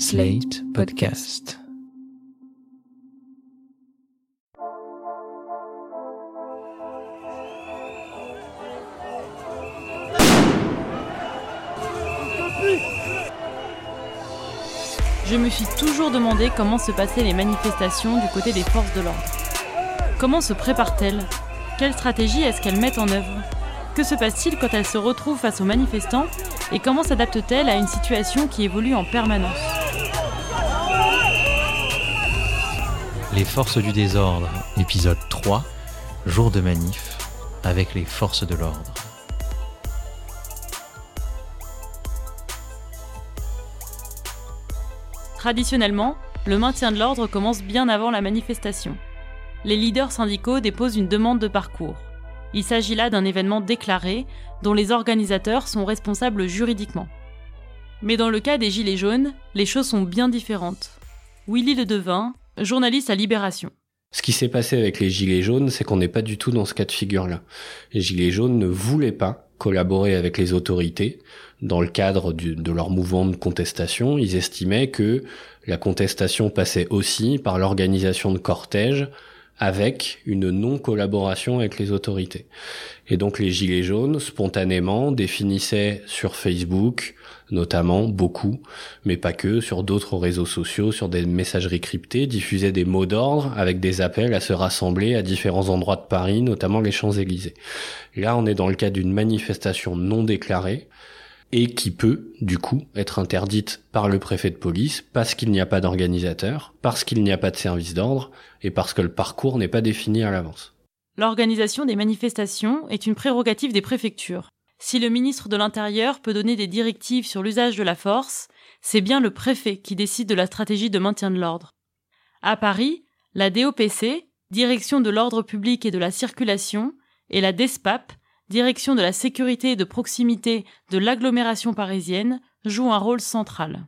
Slate Podcast. Je me suis toujours demandé comment se passaient les manifestations du côté des forces de l'ordre. Comment se préparent-elles Quelle stratégie est-ce qu'elles mettent en œuvre? Que se passe-t-il quand elles se retrouvent face aux manifestants? Et comment s'adaptent-elles à une situation qui évolue en permanence? Les forces du désordre, épisode 3, jour de manif, avec les forces de l'ordre. Traditionnellement, le maintien de l'ordre commence bien avant la manifestation. Les leaders syndicaux déposent une demande de parcours. Il s'agit là d'un événement déclaré dont les organisateurs sont responsables juridiquement. Mais dans le cas des Gilets jaunes, les choses sont bien différentes. Willy Le Devin, journaliste à Libération. Ce qui s'est passé avec les Gilets jaunes, c'est qu'on n'est pas du tout dans ce cas de figure-là. Les Gilets jaunes ne voulaient pas collaborer avec les autorités dans le cadre de leur mouvement de contestation. Ils estimaient que la contestation passait aussi par l'organisation de cortèges avec une non-collaboration avec les autorités. Et donc les Gilets jaunes, spontanément, définissaient sur Facebook, notamment beaucoup, mais pas que, sur d'autres réseaux sociaux, sur des messageries cryptées, diffusaient des mots d'ordre avec des appels à se rassembler à différents endroits de Paris, notamment les Champs-Élysées. Là, on est dans le cas d'une manifestation non déclarée, et qui peut, du coup, être interdite par le préfet de police parce qu'il n'y a pas d'organisateur, parce qu'il n'y a pas de service d'ordre et parce que le parcours n'est pas défini à l'avance. L'organisation des manifestations est une prérogative des préfectures. Si le ministre de l'Intérieur peut donner des directives sur l'usage de la force, c'est bien le préfet qui décide de la stratégie de maintien de l'ordre. À Paris, la DOPC, Direction de l'ordre public et de la circulation, et la DESPAP, Direction de la sécurité et de proximité de l'agglomération parisienne, jouent un rôle central.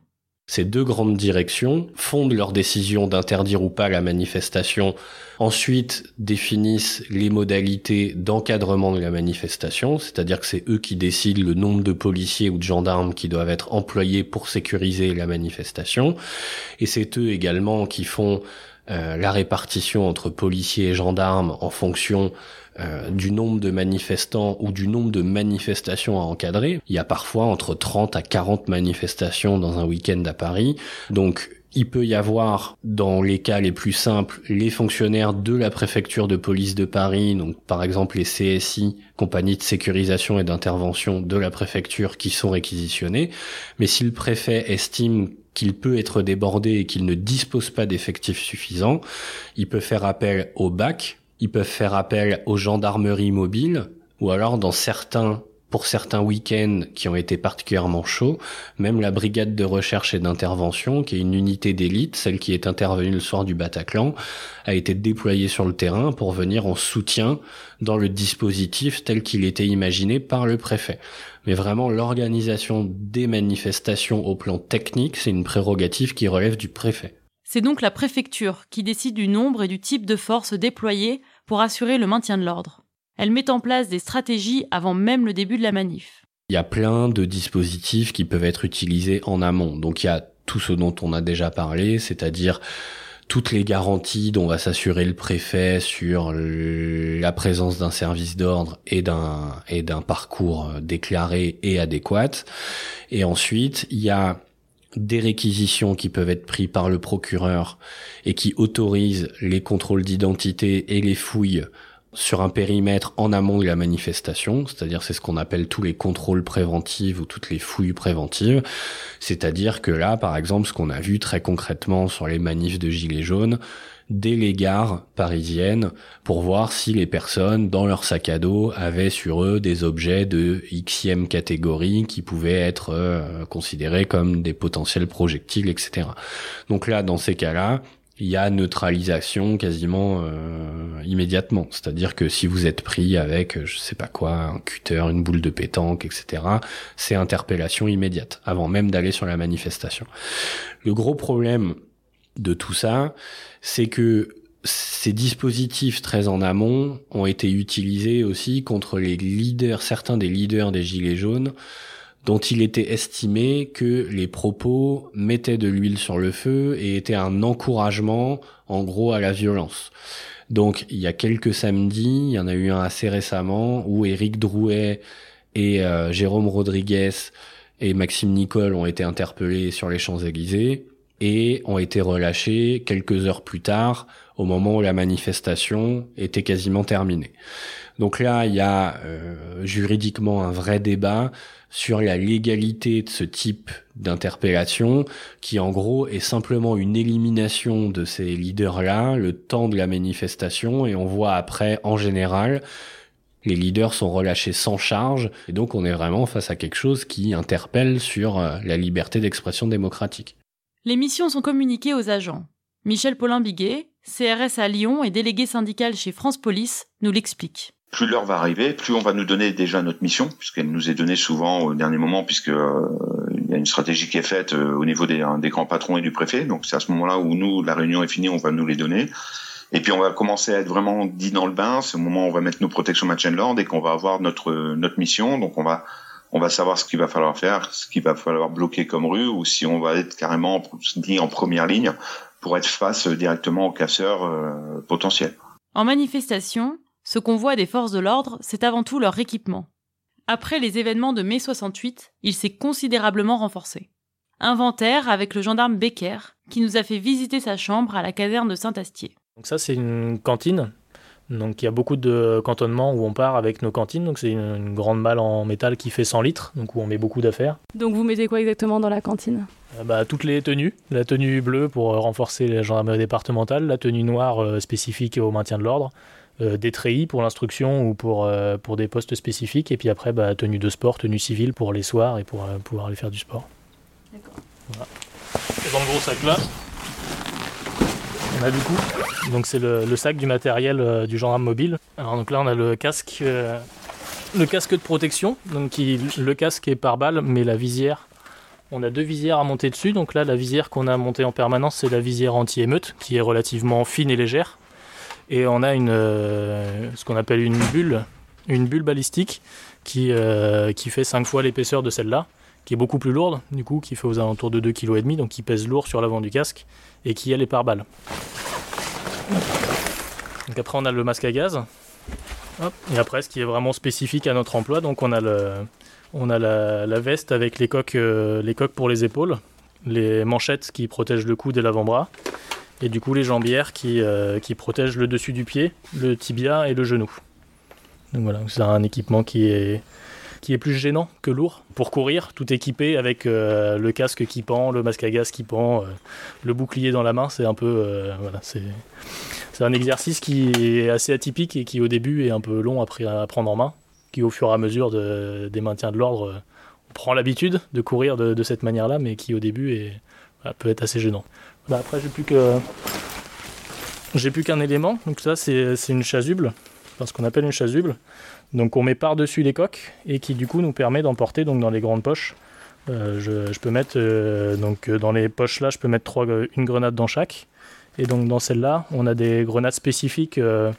Ces deux grandes directions fondent leur décision d'interdire ou pas la manifestation, ensuite définissent les modalités d'encadrement de la manifestation, c'est-à-dire que c'est eux qui décident le nombre de policiers ou de gendarmes qui doivent être employés pour sécuriser la manifestation, et c'est eux également qui font euh, la répartition entre policiers et gendarmes en fonction euh, du nombre de manifestants ou du nombre de manifestations à encadrer. Il y a parfois entre 30 à 40 manifestations dans un week-end à Paris. Donc il peut y avoir, dans les cas les plus simples, les fonctionnaires de la préfecture de police de Paris, donc par exemple les CSI, compagnies de sécurisation et d'intervention de la préfecture, qui sont réquisitionnés. Mais si le préfet estime qu'il peut être débordé et qu'il ne dispose pas d'effectifs suffisants, il peut faire appel au BAC, ils peuvent faire appel aux gendarmeries mobiles ou alors dans certains pour certains week-ends qui ont été particulièrement chauds, même la brigade de recherche et d'intervention, qui est une unité d'élite, celle qui est intervenue le soir du Bataclan, a été déployée sur le terrain pour venir en soutien dans le dispositif tel qu'il était imaginé par le préfet. Mais vraiment, l'organisation des manifestations au plan technique, c'est une prérogative qui relève du préfet. C'est donc la préfecture qui décide du nombre et du type de force déployées pour assurer le maintien de l'ordre. Elle met en place des stratégies avant même le début de la manif. Il y a plein de dispositifs qui peuvent être utilisés en amont. Donc il y a tout ce dont on a déjà parlé, c'est-à-dire toutes les garanties dont va s'assurer le préfet sur la présence d'un service d'ordre et d'un et d'un parcours déclaré et adéquat. Et ensuite, il y a des réquisitions qui peuvent être prises par le procureur et qui autorisent les contrôles d'identité et les fouilles sur un périmètre en amont de la manifestation, c'est-à-dire c'est ce qu'on appelle tous les contrôles préventifs ou toutes les fouilles préventives, c'est-à-dire que là, par exemple, ce qu'on a vu très concrètement sur les manifs de Gilets jaunes, dès les gares parisiennes pour voir si les personnes dans leur sac à dos avaient sur eux des objets de xème catégorie qui pouvaient être euh, considérés comme des potentiels projectiles, etc. Donc là, dans ces cas-là, il y a neutralisation quasiment euh, immédiatement. C'est-à-dire que si vous êtes pris avec, je sais pas quoi, un cutter, une boule de pétanque, etc., c'est interpellation immédiate, avant même d'aller sur la manifestation. Le gros problème de tout ça, c'est que ces dispositifs très en amont ont été utilisés aussi contre les leaders, certains des leaders des Gilets jaunes, dont il était estimé que les propos mettaient de l'huile sur le feu et étaient un encouragement, en gros, à la violence. Donc, il y a quelques samedis, il y en a eu un assez récemment, où Éric Drouet et euh, Jérôme Rodriguez et Maxime Nicole ont été interpellés sur les Champs-Élysées et ont été relâchés quelques heures plus tard, au moment où la manifestation était quasiment terminée. Donc là, il y a euh, juridiquement un vrai débat sur la légalité de ce type d'interpellation, qui en gros est simplement une élimination de ces leaders-là, le temps de la manifestation, et on voit après, en général, les leaders sont relâchés sans charge, et donc on est vraiment face à quelque chose qui interpelle sur euh, la liberté d'expression démocratique. Les missions sont communiquées aux agents. Michel Paulin-Biguet, CRS à Lyon et délégué syndical chez France Police, nous l'explique plus l'heure va arriver, plus on va nous donner déjà notre mission, puisqu'elle nous est donnée souvent au dernier moment, puisque euh, il y a une stratégie qui est faite euh, au niveau des, des, grands patrons et du préfet. Donc c'est à ce moment-là où nous, la réunion est finie, on va nous les donner. Et puis on va commencer à être vraiment dit dans le bain. C'est au moment où on va mettre nos protections match and lord et qu'on va avoir notre notre mission. Donc on va on va savoir ce qu'il va falloir faire, ce qu'il va falloir bloquer comme rue, ou si on va être carrément dit en première ligne pour être face directement aux casseurs euh, potentiels. En manifestation, ce qu'on voit des forces de l'ordre, c'est avant tout leur équipement. Après les événements de mai 68, il s'est considérablement renforcé. Inventaire avec le gendarme Becker, qui nous a fait visiter sa chambre à la caserne de Saint-Astier. Donc ça, c'est une cantine. Donc il y a beaucoup de cantonnements où on part avec nos cantines. Donc c'est une, grande malle en métal qui fait 100 litres, donc où on met beaucoup d'affaires. Donc vous mettez quoi exactement dans la cantine? Euh, bah, Toutes les tenues. La tenue bleue pour renforcer la gendarmerie départementale, la tenue noire euh, spécifique au maintien de l'ordre, euh, des treillis pour l'instruction ou pour, euh, pour des postes spécifiques. Et puis après, bah, tenue de sport, tenue civile pour les soirs et pour euh, pouvoir aller faire du sport. D'accord. Voilà. Et dans le gros sac là, on a du coup, donc c'est le, sac du matériel du gendarme mobile. Alors donc là on a le casque, le casque de protection. Donc le casque est par balle, mais la visière, on a deux visières à monter dessus. Donc là la visière qu'on a montée en permanence, c'est la visière anti-émeute, qui est relativement fine et légère. Et on a une, euh, ce qu'on appelle une bulle, une bulle balistique qui, euh, qui fait 5 fois l'épaisseur de celle-là, qui est beaucoup plus lourde, du coup, qui fait aux alentours de 2,5 kg, donc qui pèse lourd sur l'avant du casque, et qui elle est par balle. Donc après on a le masque à gaz. Et après ce qui est vraiment spécifique à notre emploi, donc on a, la, veste avec les coques, euh, les coques pour les épaules, les manchettes qui protègent le coude et l'avant-bras, et du coup les jambières qui, euh, qui protègent le dessus du pied, le tibia et le genou. Donc voilà, c'est un équipement qui est, qui est plus gênant que lourd pour courir, tout équipé avec euh, le casque qui pend, le masque à gaz qui pend, euh, le bouclier dans la main. C'est un peu voilà, c'est, un exercice qui est assez atypique et qui au début est un peu long à, prendre en main, qui au fur et à mesure de, des maintiens de l'ordre, on prend l'habitude de courir de, cette manière-là, mais qui au début est, peut être assez gênant. Après, j'ai plus que. J'ai plus qu'un élément, donc ça c'est une chasuble, ce qu'on appelle une chasuble. Donc on met par-dessus les coques et qui du coup nous permet d'emporter donc dans les grandes poches. Euh, je, peux mettre euh, donc dans les poches là, je peux mettre trois, une grenade dans chaque. Et donc dans celle-là, on a des grenades spécifiques euh,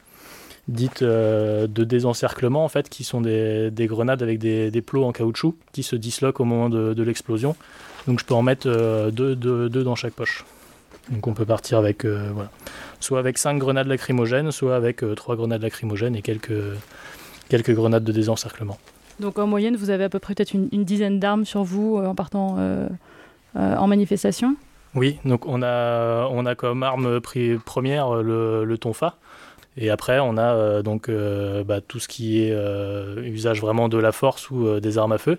dites de désencerclement en fait, qui sont des, grenades avec des, plots en caoutchouc qui se disloquent au moment de, l'explosion. Donc je peux en mettre deux, deux dans chaque poche. Donc on peut partir avec euh, voilà. soit avec 5 grenades lacrymogènes, soit avec 3 euh, grenades lacrymogènes et quelques, quelques grenades de désencerclement. Donc en moyenne, vous avez à peu près peut-être une, dizaine d'armes sur vous euh, en partant en manifestation? Oui, donc on a, on a comme arme première le, le tonfa. Et après, on a donc bah, tout ce qui est usage vraiment de la force ou des armes à feu.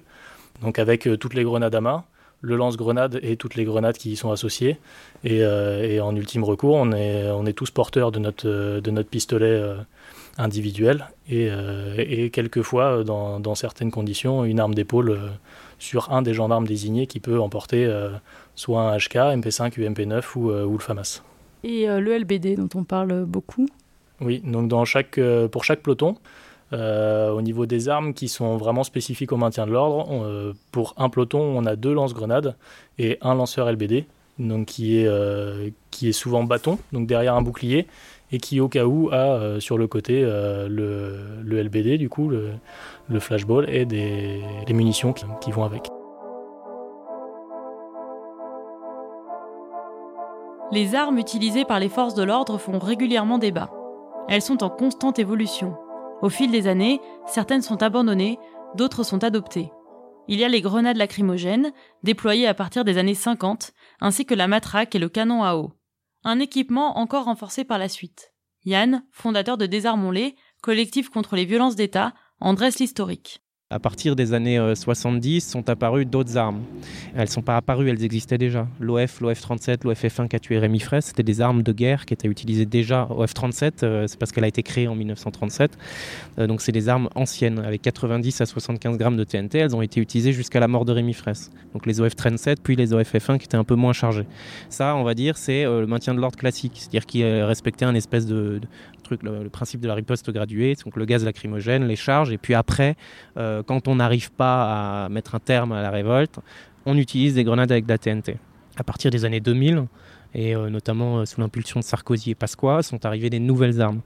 Donc avec toutes les grenades à main, le lance-grenade et toutes les grenades qui y sont associées. Et, euh, en ultime recours, on est, on est tous porteurs de notre, de notre pistolet euh, individuel et, euh, et quelquefois, dans, certaines conditions, une arme d'épaule sur un des gendarmes désignés qui peut emporter soit un HK, MP5, UMP9 ou, ou le FAMAS. Et le LBD dont on parle beaucoup? Oui, donc dans chaque, pour chaque peloton, euh, au niveau des armes qui sont vraiment spécifiques au maintien de l'ordre, euh, pour un peloton, on a deux lance-grenades et un lanceur LBD, donc qui est, euh, qui est souvent bâton, donc derrière un bouclier, et qui au cas où a sur le côté le, LBD, du coup, le, flashball et des, les munitions qui vont avec. Les armes utilisées par les forces de l'ordre font régulièrement débat. Elles sont en constante évolution. Au fil des années, certaines sont abandonnées, d'autres sont adoptées. Il y a les grenades lacrymogènes, déployées à partir des années 50, ainsi que la matraque et le canon à eau. Un équipement encore renforcé par la suite. Yann, fondateur de Désarmons-les, collectif contre les violences d'État, en dresse l'historique à partir des années 70 euh, sont apparues d'autres armes. Elles ne sont pas apparues, elles existaient déjà. L'OF, l'OF-37, l'OF-F1 qui a tué Rémi Fraisse, c'était des armes de guerre qui étaient utilisées déjà. OF-37, euh, c'est parce qu'elle a été créée en 1937. Euh, donc c'est des armes anciennes, avec 90 à 75 grammes de TNT. Elles ont été utilisées jusqu'à la mort de Rémi Fraisse. Donc les OF-37, puis les OF-F1 qui étaient un peu moins chargés. Ça, on va dire, c'est le maintien de l'ordre classique, c'est-à-dire qui respectait un espèce de, le, principe de la riposte graduée, donc le gaz lacrymogène, les charges, et puis après, euh, quand on n'arrive pas à mettre un terme à la révolte, on utilise des grenades avec de la TNT. À partir des années 2000, et euh, notamment euh, sous l'impulsion de Sarkozy et Pasqua, sont arrivées des nouvelles armes.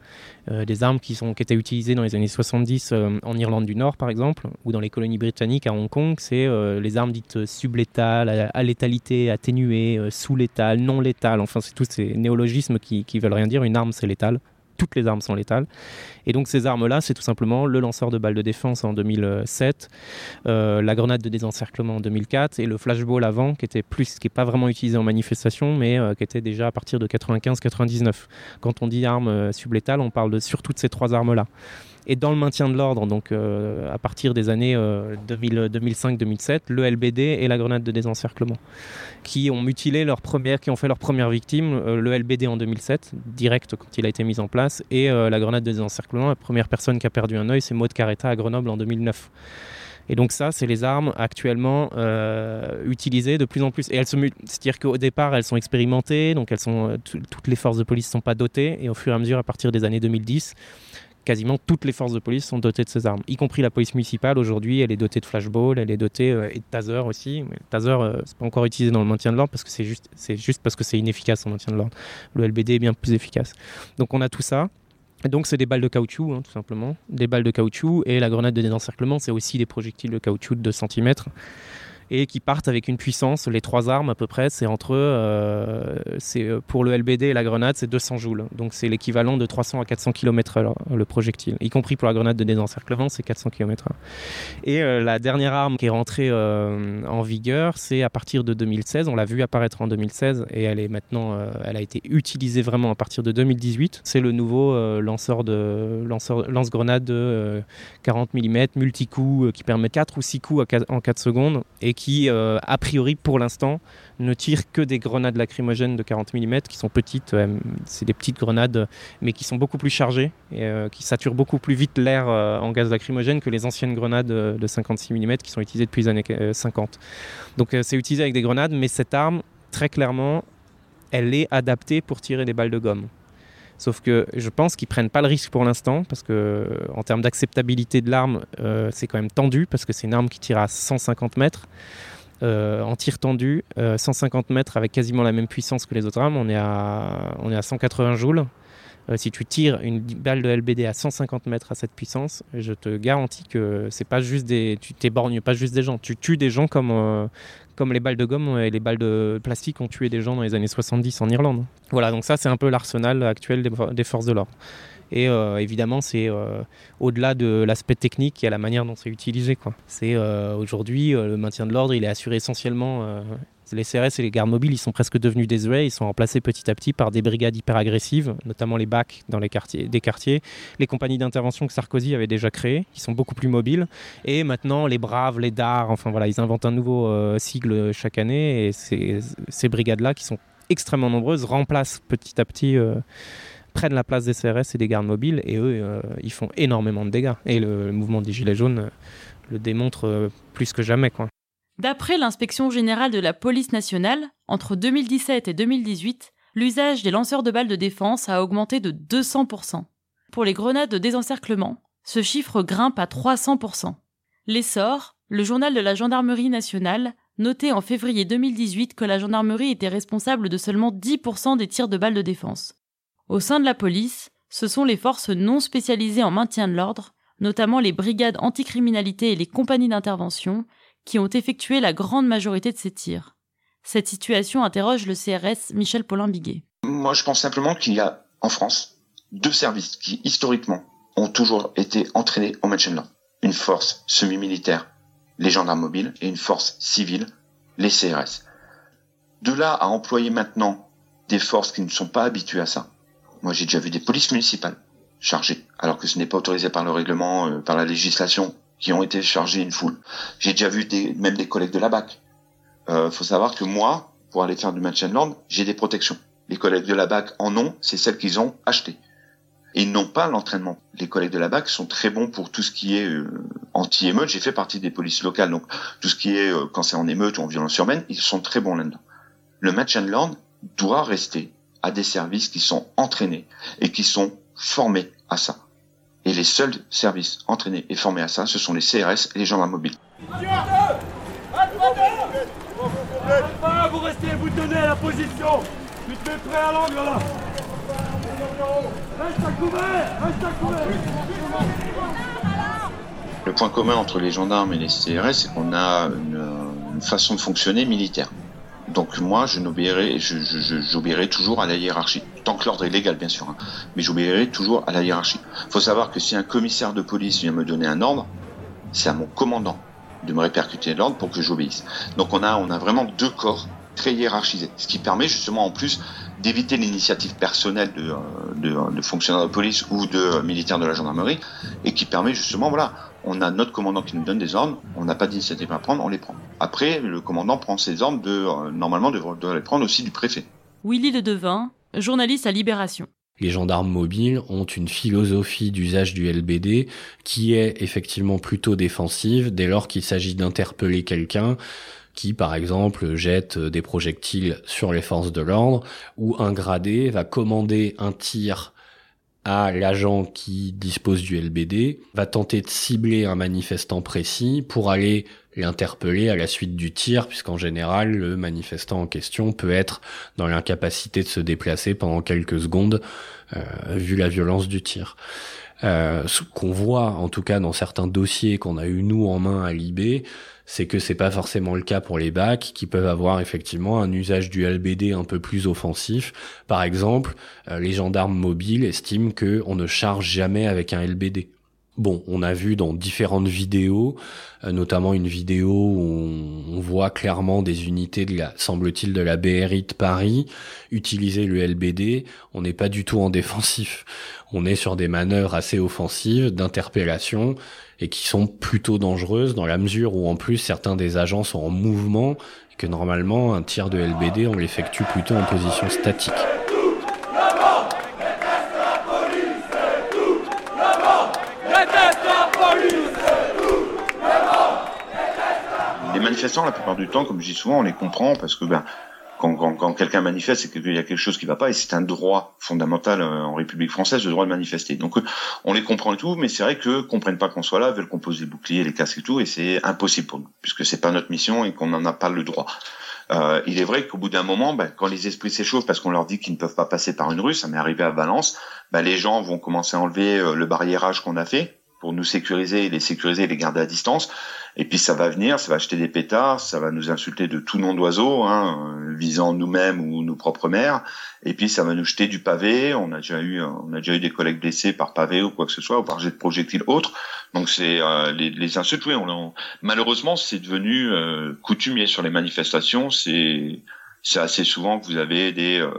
des armes qui, sont, qui étaient utilisées dans les années 70 en Irlande du Nord, par exemple, ou dans les colonies britanniques à Hong Kong. C'est les armes dites sublétales, à, létalité atténuée, sous-létale, non létale. Enfin, c'est tous ces néologismes qui, qui veulent rien dire. Une arme, c'est létal toutes les armes sont létales. Et donc ces armes-là, c'est tout simplement le lanceur de balles de défense en 2007, euh, la grenade de désencerclement en 2004 et le flashball avant, qui était plus, qui n'est pas vraiment utilisé en manifestation, mais euh, qui était déjà à partir de 95-99. Quand on dit armes euh, sublétales, on parle de surtout de ces trois armes-là. Et dans le maintien de l'ordre, donc euh, à partir des années 2005-2007, euh, le LBD et la grenade de désencerclement, qui ont mutilé leur première, qui ont fait leur première victime, euh, le LBD en 2007, direct quand il a été mis en place, et la grenade de désencerclement, la première personne qui a perdu un œil, c'est Maud Carretta à Grenoble en 2009. Et donc ça, c'est les armes actuellement utilisées de plus en plus. Et elles se, c'est-à-dire qu'au départ, elles sont expérimentées, donc elles sont, toutes les forces de police ne sont pas dotées, et au fur et à mesure, à partir des années 2010, quasiment toutes les forces de police sont dotées de ces armes, y compris la police municipale. Aujourd'hui, elle est dotée de flashball, elle est dotée euh, et de taser aussi. Mais le taser, euh, c'est pas encore utilisé dans le maintien de l'ordre parce que c'est juste, c'est juste parce que c'est inefficace en maintien de l'ordre. Le LBD est bien plus efficace. Donc on a tout ça. Et donc c'est des balles de caoutchouc, hein, tout simplement. Des balles de caoutchouc et la grenade de désencerclement, c'est aussi des projectiles de caoutchouc de 2 cm et qui partent avec une puissance, les trois armes à peu près, c'est entre, euh, c'est euh, pour le LBD et la grenade, c'est 200 joules. Donc c'est l'équivalent de 300 à 400 km/h le projectile, y compris pour la grenade de désencerclement, c'est 400 km/h. Et euh, la dernière arme qui est rentrée en vigueur, c'est à partir de 2016. On l'a vu apparaître en 2016 et elle est maintenant, elle a été utilisée vraiment à partir de 2018. C'est le nouveau lance-grenade de 40 mm multi-coup qui permet 4 ou 6 coups en 4 secondes et qui, euh, a priori, pour l'instant, ne tirent que des grenades lacrymogènes de 40 mm, qui sont petites, c'est des petites grenades, mais qui sont beaucoup plus chargées, et euh, qui saturent beaucoup plus vite l'air euh, en gaz lacrymogène que les anciennes grenades de 56 mm qui sont utilisées depuis les années 50. Donc c'est utilisé avec des grenades, mais cette arme, très clairement, elle est adaptée pour tirer des balles de gomme. Sauf que je pense qu'ils prennent pas le risque pour l'instant, parce que en termes d'acceptabilité de l'arme, euh, c'est quand même tendu, parce que c'est une arme qui tire à 150 mètres. Euh, en tir tendu, 150 euh, mètres avec quasiment la même puissance que les autres armes, on est à, on est à 180 joules. Si tu tires une balle de LBD à 150 mètres à cette puissance, je te garantis que c'est pas juste des, tu t'éborgnes pas juste des gens, tu tues des gens comme, comme les balles de gomme et les balles de plastique ont tué des gens dans les années 70 en Irlande. Voilà, donc ça c'est un peu l'arsenal actuel des, forces de l'ordre. Et euh, évidemment, c'est euh, au-delà de l'aspect technique, y a la manière dont c'est utilisé. C'est euh, aujourd'hui le maintien de l'ordre, il est assuré essentiellement les CRS et les gardes mobiles, ils sont presque devenus des vrais. Ils sont remplacés petit à petit par des brigades hyper agressives, notamment les BAC dans les quartiers, des quartiers, les compagnies d'intervention que Sarkozy avait déjà créées, qui sont beaucoup plus mobiles. Et maintenant, les Braves, les DAR, enfin voilà, ils inventent un nouveau euh, sigle chaque année. Et ces, ces brigades-là, qui sont extrêmement nombreuses, remplacent petit à petit. Euh, prennent la place des CRS et des gardes mobiles et eux euh, ils font énormément de dégâts et le, mouvement des gilets jaunes le démontre plus que jamais quoi. D'après l'inspection générale de la police nationale, entre 2017 et 2018, l'usage des lanceurs de balles de défense a augmenté de 200%. Pour les grenades de désencerclement, ce chiffre grimpe à 300%. L'essor, le journal de la gendarmerie nationale, notait en février 2018 que la gendarmerie était responsable de seulement 10% des tirs de balles de défense. Au sein de la police, ce sont les forces non spécialisées en maintien de l'ordre, notamment les brigades anticriminalité et les compagnies d'intervention, qui ont effectué la grande majorité de ces tirs. Cette situation interroge le CRS Michel Paulin-Biguet. Moi, je pense simplement qu'il y a en France deux services qui, historiquement, ont toujours été entraînés au match and Une force semi-militaire, les gendarmes mobiles, et une force civile, les CRS. De là à employer maintenant des forces qui ne sont pas habituées à ça. Moi, j'ai déjà vu des polices municipales chargées, alors que ce n'est pas autorisé par le règlement, euh, par la législation, qui ont été chargées une foule. J'ai déjà vu des, même des collègues de la BAC. Euh, faut savoir que moi, pour aller faire du match and land, j'ai des protections. Les collègues de la BAC en ont, c'est celles qu'ils ont achetées. Et ils n'ont pas l'entraînement. Les collègues de la BAC sont très bons pour tout ce qui est euh, anti-émeute. J'ai fait partie des polices locales, donc tout ce qui est euh, quand c'est en émeute ou en violence urbaine, ils sont très bons là-dedans. Le match and land doit rester à des services qui sont entraînés et qui sont formés à ça. Les seuls services entraînés et formés à ça, ce sont les CRS et les gendarmes mobiles. Reste à couvert, reste à couvert. Le point commun entre les gendarmes et les CRS, c'est qu'on a une, façon de fonctionner militaire. Donc moi, je n'obéirai, j'obéirai toujours à la hiérarchie, tant que l'ordre est légal, bien sûr. Hein. Mais j'obéirai toujours à la hiérarchie. Faut savoir que si un commissaire de police vient me donner un ordre, c'est à mon commandant de me répercuter l'ordre pour que j'obéisse. Donc on a, on a vraiment deux corps très hiérarchisés, ce qui permet justement en plus d'éviter l'initiative personnelle de, de, de, fonctionnaires de police ou de militaires de la gendarmerie, et qui permet justement, voilà, on a notre commandant qui nous donne des ordres, on n'a pas d'initiative à prendre, on les prend. Après, le commandant prend ses ordres, de, euh, normalement, devrait les prendre aussi du préfet. Willy Le Devin, journaliste à Libération. Les gendarmes mobiles ont une philosophie d'usage du LBD qui est effectivement plutôt défensive dès lors qu'il s'agit d'interpeller quelqu'un qui, par exemple, jette des projectiles sur les forces de l'ordre, ou un gradé va commander un tir à l'agent qui dispose du LBD, va tenter de cibler un manifestant précis pour aller l'interpeller à la suite du tir, puisqu'en général, le manifestant en question peut être dans l'incapacité de se déplacer pendant quelques secondes, euh, vu la violence du tir. Euh, ce qu'on voit, en tout cas dans certains dossiers qu'on a eu nous en main à l'IB, c'est que c'est pas forcément le cas pour les bacs qui peuvent avoir effectivement un usage du LBD un peu plus offensif. Par exemple, euh, les gendarmes mobiles estiment que on ne charge jamais avec un LBD. Bon, on a vu dans différentes vidéos, euh, notamment une vidéo où on, voit clairement des unités de la, semble-t-il, de la BRI de Paris utiliser le LBD. On n'est pas du tout en défensif. On est sur des manœuvres assez offensives d'interpellation et qui sont plutôt dangereuses dans la mesure où en plus certains des agents sont en mouvement et que normalement un tir de LBD on l'effectue plutôt en position statique. Manifestants, la plupart du temps, comme je dis souvent, on les comprend parce que ben, quand, quand, quand quelqu'un manifeste, c'est qu'il y a quelque chose qui va pas et c'est un droit fondamental euh, en République française, le droit de manifester. Donc on les comprend et tout, mais c'est vrai que comprennent pas qu'on soit là, veulent qu'on pose les boucliers, les casques et tout, et c'est impossible pour nous puisque c'est pas notre mission et qu'on n'en a pas le droit. Euh, il est vrai qu'au bout d'un moment, ben, quand les esprits s'échauffent parce qu'on leur dit qu'ils ne peuvent pas passer par une rue, ça m'est arrivé à Valence, ben, les gens vont commencer à enlever euh, le barriérage qu'on a fait pour nous sécuriser, les sécuriser et les garder à distance. Et puis ça va venir, ça va acheter des pétards, ça va nous insulter de tout nom d'oiseau, hein, visant nous-mêmes ou nos propres mères. Et puis ça va nous jeter du pavé. On a déjà eu, on a déjà eu des collègues blessés par pavé ou quoi que ce soit, ou par jet de projectiles autres. Donc c'est euh, les, les, insultes. Oui, on, malheureusement, c'est devenu euh, coutumier sur les manifestations. C'est c'est assez souvent que vous avez des euh,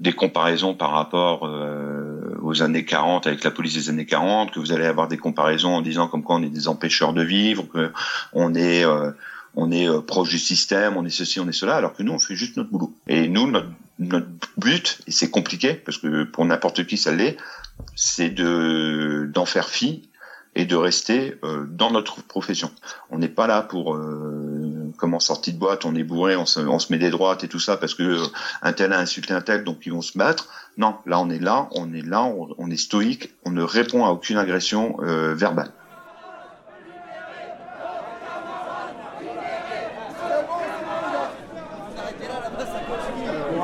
des comparaisons par rapport euh, aux années 40 avec la police des années 40, que vous allez avoir des comparaisons en disant comme quoi on est des empêcheurs de vivre, que on est euh, on est euh, proche du système, on est ceci, on est cela, alors que nous on fait juste notre boulot. Et nous notre, but et c'est compliqué parce que pour n'importe qui ça l'est, c'est de d'en faire fi et de rester euh, dans notre profession. On n'est pas là pour euh, comme en sortie de boîte, on est bourré, on se, on se met des droites et tout ça parce que euh, un tel a insulté un tel, donc ils vont se battre. Non, là on est là, on est là, on, on est stoïque, on ne répond à aucune agression euh, verbale.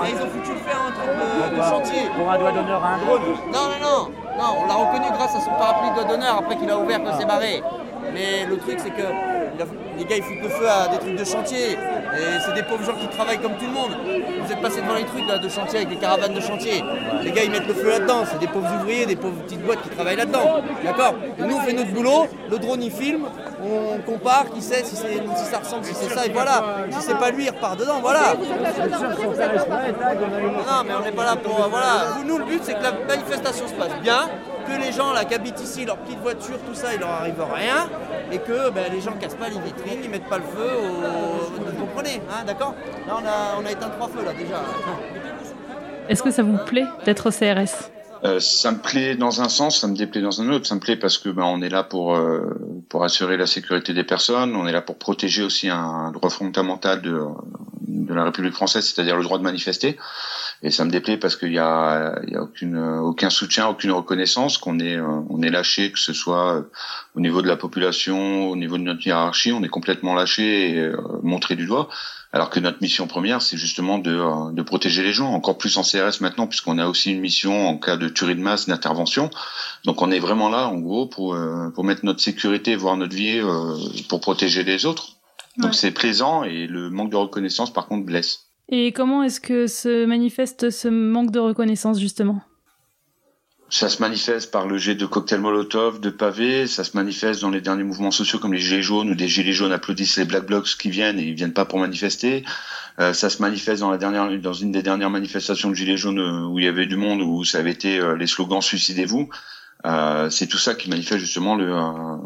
ils ont foutu le fer un truc de, de chantier. Pour un doigt d'honneur à un drone Non, non, non. Non, on l'a reconnu grâce à son parapluie de doigt d'honneur après qu'il a ouvert que c'est barré. Mais le truc, c'est que il a, les gars ils foutent le feu à des trucs de chantier. Et c'est des pauvres gens qui travaillent comme tout le monde. Vous êtes passé devant les trucs là, de chantier avec des caravanes de chantier. Les gars ils mettent le feu là-dedans. C'est des pauvres ouvriers, des pauvres petites boîtes qui travaillent là-dedans. D'accord Et nous on fait notre boulot, le drone il filme, on compare, qui sait si, si ça ressemble, si c'est ça, et voilà. Si c'est pas lui, il repart dedans, voilà. Non mais on n'est pas là pour. Voilà. Nous le but c'est que la manifestation se passe bien que les gens là, qui habitent ici, leur petite voiture, tout ça, il leur arrive rien, et que ben, les gens cassent pas les vitrines, ils mettent pas le feu, au... vous comprenez, hein, d'accord? Là on a, on a éteint trois feux là déjà. Est-ce que ça vous plaît d'être CRS Euh, ça me plaît dans un sens, ça me déplaît dans un autre. Ça me plaît parce que ben, on est là pour euh, pour assurer la sécurité des personnes, on est là pour protéger aussi un droit fondamental de de la République française, c'est-à-dire le droit de manifester. Et ça me déplaît parce qu'il y a il y a aucune aucun soutien, aucune reconnaissance, qu'on est euh, on est lâché, que ce soit euh, au niveau de la population, au niveau de notre hiérarchie, on est complètement lâché et euh, montré du doigt. Alors que notre mission première, c'est justement de, de protéger les gens, encore plus en CRS maintenant, puisqu'on a aussi une mission en cas de tuerie de masse, d'intervention. Donc on est vraiment là, en gros, pour, pour mettre notre sécurité, voire notre vie, pour protéger les autres. Donc Ouais. c'est présent et le manque de reconnaissance, par contre, blesse. Et comment est-ce que se manifeste ce manque de reconnaissance justement? Ça se manifeste par le jet de cocktails Molotov, de pavés. Ça se manifeste dans les derniers mouvements sociaux comme les gilets jaunes où des gilets jaunes applaudissent les black blocs qui viennent et ils viennent pas pour manifester. Euh, ça se manifeste dans la dernière, dans une des dernières manifestations de gilets jaunes euh, où il y avait du monde où ça avait été euh, les slogans suicidez-vous. Euh, c'est tout ça qui manifeste justement le euh,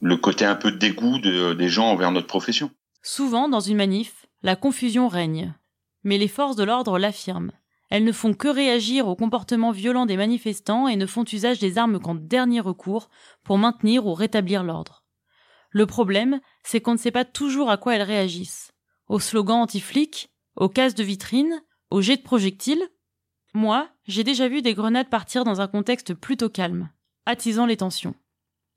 le côté un peu de dégoût de- des gens envers notre profession. Souvent, dans une manif, la confusion règne. Mais les forces de l'ordre l'affirment. Elles ne font que réagir au comportement violent des manifestants et ne font usage des armes qu'en dernier recours pour maintenir ou rétablir l'ordre. Le problème, c'est qu'on ne sait pas toujours à quoi elles réagissent. Aux slogans anti-flics, aux cases de vitrine, aux jets de projectiles. Moi, j'ai déjà vu des grenades partir dans un contexte plutôt calme, attisant les tensions.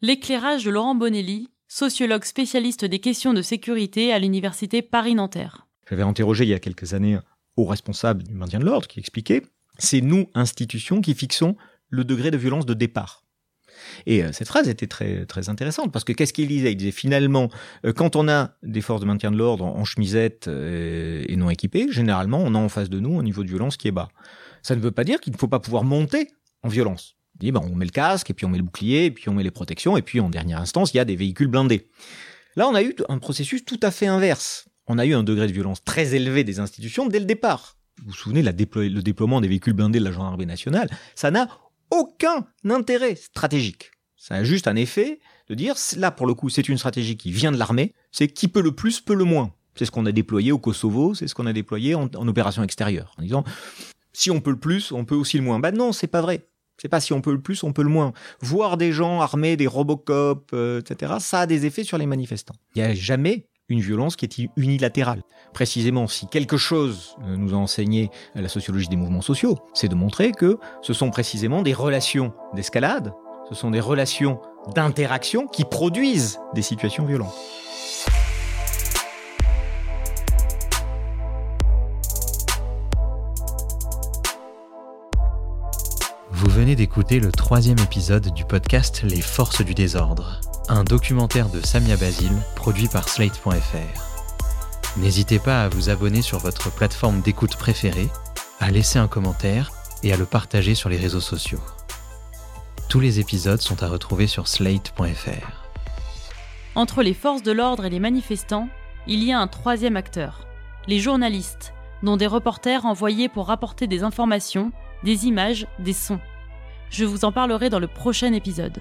L'éclairage de Laurent Bonelli, sociologue spécialiste des questions de sécurité à l'université Paris-Nanterre. J'avais interrogé il y a quelques années au responsable du maintien de l'ordre qui expliquait c'est nous, institutions, qui fixons le degré de violence de départ. Et euh, cette phrase était très, très intéressante parce que qu'est-ce qu'il disait? Il disait finalement, euh, quand on a des forces de maintien de l'ordre en chemisette euh, et non équipées, généralement on a en face de nous un niveau de violence qui est bas. Ça ne veut pas dire qu'il ne faut pas pouvoir monter en violence. Dit, ben, on met le casque, et puis on met le bouclier, et puis on met les protections, et puis en dernière instance, il y a des véhicules blindés. Là, on a eu un processus tout à fait inverse. On a eu un degré de violence très élevé des institutions dès le départ. Vous vous souvenez, le déploiement des véhicules blindés de la gendarmerie nationale, ça n'a aucun intérêt stratégique. Ça a juste un effet de dire, là pour le coup, c'est une stratégie qui vient de l'armée, c'est qui peut le plus, peut le moins. C'est ce qu'on a déployé au Kosovo, c'est ce qu'on a déployé en, en opération extérieure, en disant, si on peut le plus, on peut aussi le moins. Ben non, c'est pas vrai. C'est pas si on peut le plus, on peut le moins. Voir des gens armés, des Robocop, euh, etc., ça a des effets sur les manifestants. Il n'y a jamais une violence qui est unilatérale. Précisément, si quelque chose euh, nous a enseigné la sociologie des mouvements sociaux, c'est de montrer que ce sont précisément des relations d'escalade, ce sont des relations d'interaction qui produisent des situations violentes. Vous venez d'écouter le troisième épisode du podcast Les Forces du désordre, un documentaire de Samia Basil produit par Slate.fr. N'hésitez pas à vous abonner sur votre plateforme d'écoute préférée, à laisser un commentaire et à le partager sur les réseaux sociaux. Tous les épisodes sont à retrouver sur Slate.fr. Entre les forces de l'ordre et les manifestants, il y a un troisième acteur, les journalistes, dont des reporters envoyés pour rapporter des informations, des images, des sons. Je vous en parlerai dans le prochain épisode.